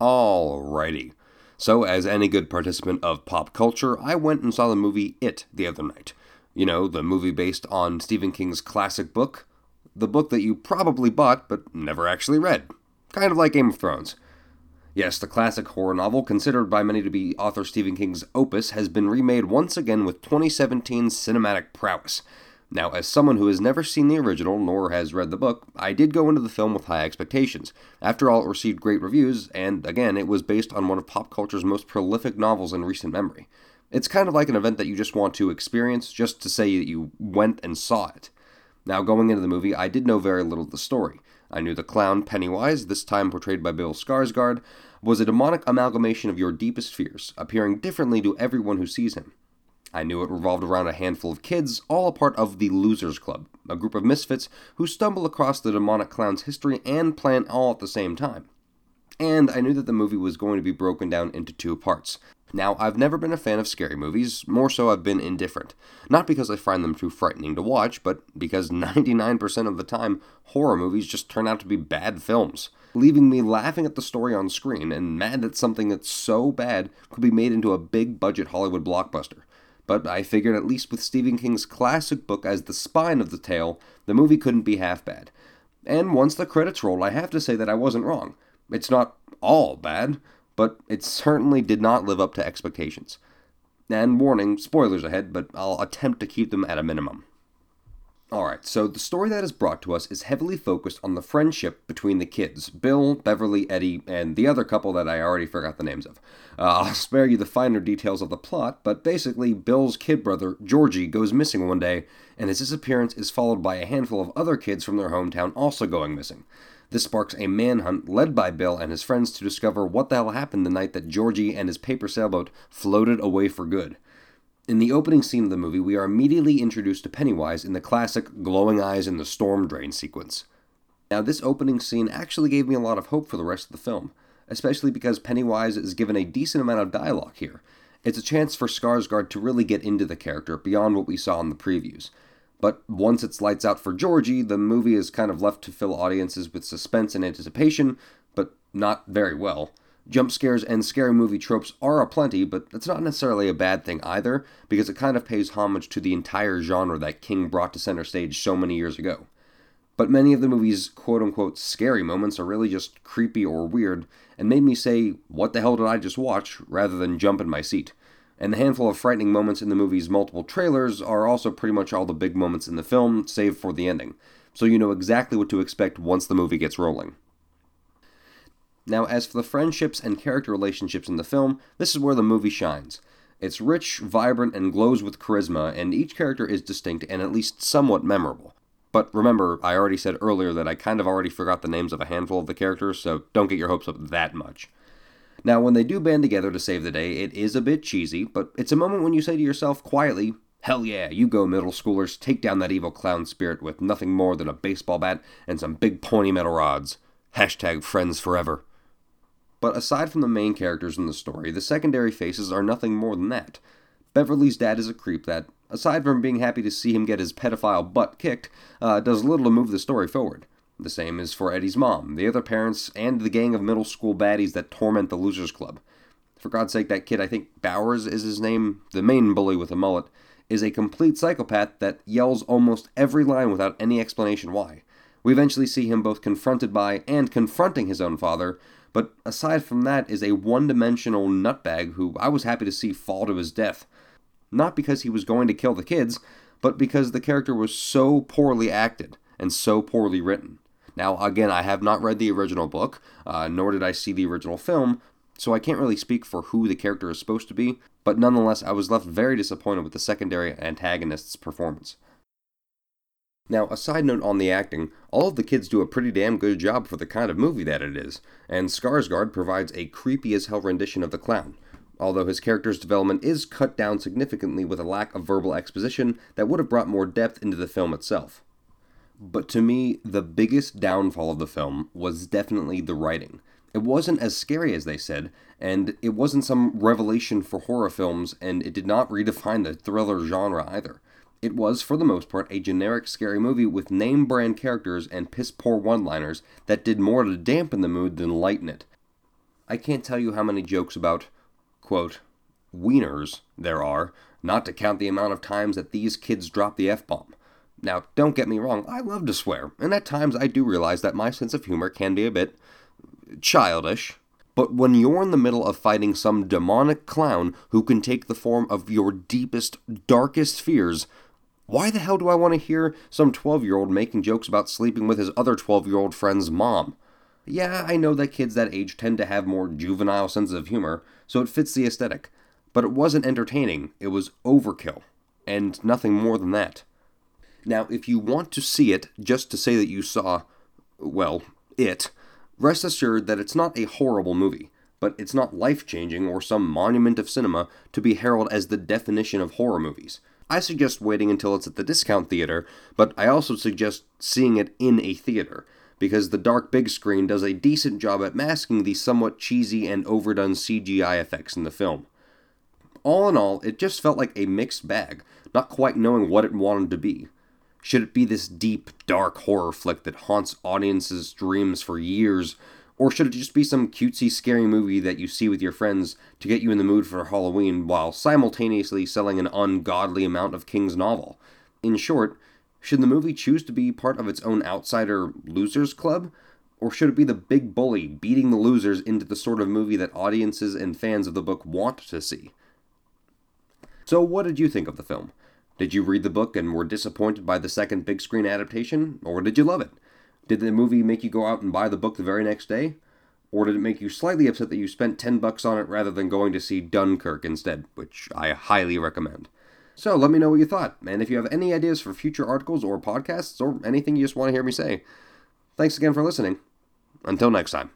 Alrighty. So, as any good participant of pop culture, I went and saw the movie It the other night. You know, the movie based on Stephen King's classic book. The book that you probably bought but never actually read. Kind of like Game of Thrones. Yes, the classic horror novel, considered by many to be author Stephen King's opus, has been remade once again with 2017's cinematic prowess. Now, as someone who has never seen the original nor has read the book, I did go into the film with high expectations. After all, it received great reviews, and again, it was based on one of pop culture's most prolific novels in recent memory. It's kind of like an event that you just want to experience just to say that you went and saw it. Now, going into the movie, I did know very little of the story. I knew the clown Pennywise, this time portrayed by Bill Skarsgård, was a demonic amalgamation of your deepest fears, appearing differently to everyone who sees him. I knew it revolved around a handful of kids, all a part of the Losers Club, a group of misfits who stumble across the demonic clown's history and plan all at the same time. And I knew that the movie was going to be broken down into two parts. Now, I've never been a fan of scary movies, more so I've been indifferent. Not because I find them too frightening to watch, but because 99% of the time, horror movies just turn out to be bad films, leaving me laughing at the story on screen and mad that something that's so bad could be made into a big budget Hollywood blockbuster but I figured at least with Stephen King's classic book as the spine of the tale, the movie couldn't be half bad. And once the credits rolled, I have to say that I wasn't wrong. It's not all bad, but it certainly did not live up to expectations. And warning, spoilers ahead, but I'll attempt to keep them at a minimum. Alright, so the story that is brought to us is heavily focused on the friendship between the kids Bill, Beverly, Eddie, and the other couple that I already forgot the names of. Uh, I'll spare you the finer details of the plot, but basically, Bill's kid brother, Georgie, goes missing one day, and his disappearance is followed by a handful of other kids from their hometown also going missing. This sparks a manhunt led by Bill and his friends to discover what the hell happened the night that Georgie and his paper sailboat floated away for good. In the opening scene of the movie, we are immediately introduced to Pennywise in the classic glowing eyes in the storm drain sequence. Now, this opening scene actually gave me a lot of hope for the rest of the film, especially because Pennywise is given a decent amount of dialogue here. It's a chance for Skarsgård to really get into the character beyond what we saw in the previews. But once it's lights out for Georgie, the movie is kind of left to fill audiences with suspense and anticipation, but not very well. Jump scares and scary movie tropes are aplenty, but that's not necessarily a bad thing either, because it kind of pays homage to the entire genre that King brought to center stage so many years ago. But many of the movie's quote unquote scary moments are really just creepy or weird, and made me say, What the hell did I just watch? rather than jump in my seat. And the handful of frightening moments in the movie's multiple trailers are also pretty much all the big moments in the film, save for the ending. So you know exactly what to expect once the movie gets rolling. Now, as for the friendships and character relationships in the film, this is where the movie shines. It's rich, vibrant, and glows with charisma, and each character is distinct and at least somewhat memorable. But remember, I already said earlier that I kind of already forgot the names of a handful of the characters, so don't get your hopes up that much. Now, when they do band together to save the day, it is a bit cheesy, but it's a moment when you say to yourself quietly, Hell yeah, you go, middle schoolers, take down that evil clown spirit with nothing more than a baseball bat and some big pointy metal rods. Hashtag friends forever. But aside from the main characters in the story, the secondary faces are nothing more than that. Beverly's dad is a creep that, aside from being happy to see him get his pedophile butt kicked, uh, does little to move the story forward. The same is for Eddie's mom, the other parents, and the gang of middle school baddies that torment the Losers Club. For God's sake, that kid, I think Bowers is his name, the main bully with a mullet, is a complete psychopath that yells almost every line without any explanation why. We eventually see him both confronted by and confronting his own father, but aside from that is a one-dimensional nutbag who I was happy to see fall to his death. Not because he was going to kill the kids, but because the character was so poorly acted and so poorly written. Now, again, I have not read the original book, uh, nor did I see the original film, so I can't really speak for who the character is supposed to be, but nonetheless, I was left very disappointed with the secondary antagonist's performance. Now, a side note on the acting, all of the kids do a pretty damn good job for the kind of movie that it is, and Skarsgård provides a creepy as hell rendition of the clown, although his character's development is cut down significantly with a lack of verbal exposition that would have brought more depth into the film itself. But to me, the biggest downfall of the film was definitely the writing. It wasn't as scary as they said, and it wasn't some revelation for horror films, and it did not redefine the thriller genre either. It was, for the most part, a generic scary movie with name brand characters and piss poor one liners that did more to dampen the mood than lighten it. I can't tell you how many jokes about, quote, wieners there are, not to count the amount of times that these kids drop the F bomb. Now, don't get me wrong, I love to swear, and at times I do realize that my sense of humor can be a bit childish. But when you're in the middle of fighting some demonic clown who can take the form of your deepest, darkest fears, why the hell do I want to hear some 12 year old making jokes about sleeping with his other 12 year old friend's mom? Yeah, I know that kids that age tend to have more juvenile senses of humor, so it fits the aesthetic. But it wasn't entertaining, it was overkill. And nothing more than that. Now, if you want to see it just to say that you saw, well, it, rest assured that it's not a horrible movie, but it's not life changing or some monument of cinema to be heralded as the definition of horror movies. I suggest waiting until it's at the discount theater, but I also suggest seeing it in a theater, because the dark big screen does a decent job at masking the somewhat cheesy and overdone CGI effects in the film. All in all, it just felt like a mixed bag, not quite knowing what it wanted to be. Should it be this deep, dark horror flick that haunts audiences' dreams for years? Or should it just be some cutesy, scary movie that you see with your friends to get you in the mood for Halloween while simultaneously selling an ungodly amount of King's novel? In short, should the movie choose to be part of its own outsider losers club? Or should it be the big bully beating the losers into the sort of movie that audiences and fans of the book want to see? So, what did you think of the film? Did you read the book and were disappointed by the second big screen adaptation, or did you love it? Did the movie make you go out and buy the book the very next day? Or did it make you slightly upset that you spent 10 bucks on it rather than going to see Dunkirk instead, which I highly recommend? So let me know what you thought, and if you have any ideas for future articles or podcasts or anything you just want to hear me say. Thanks again for listening. Until next time.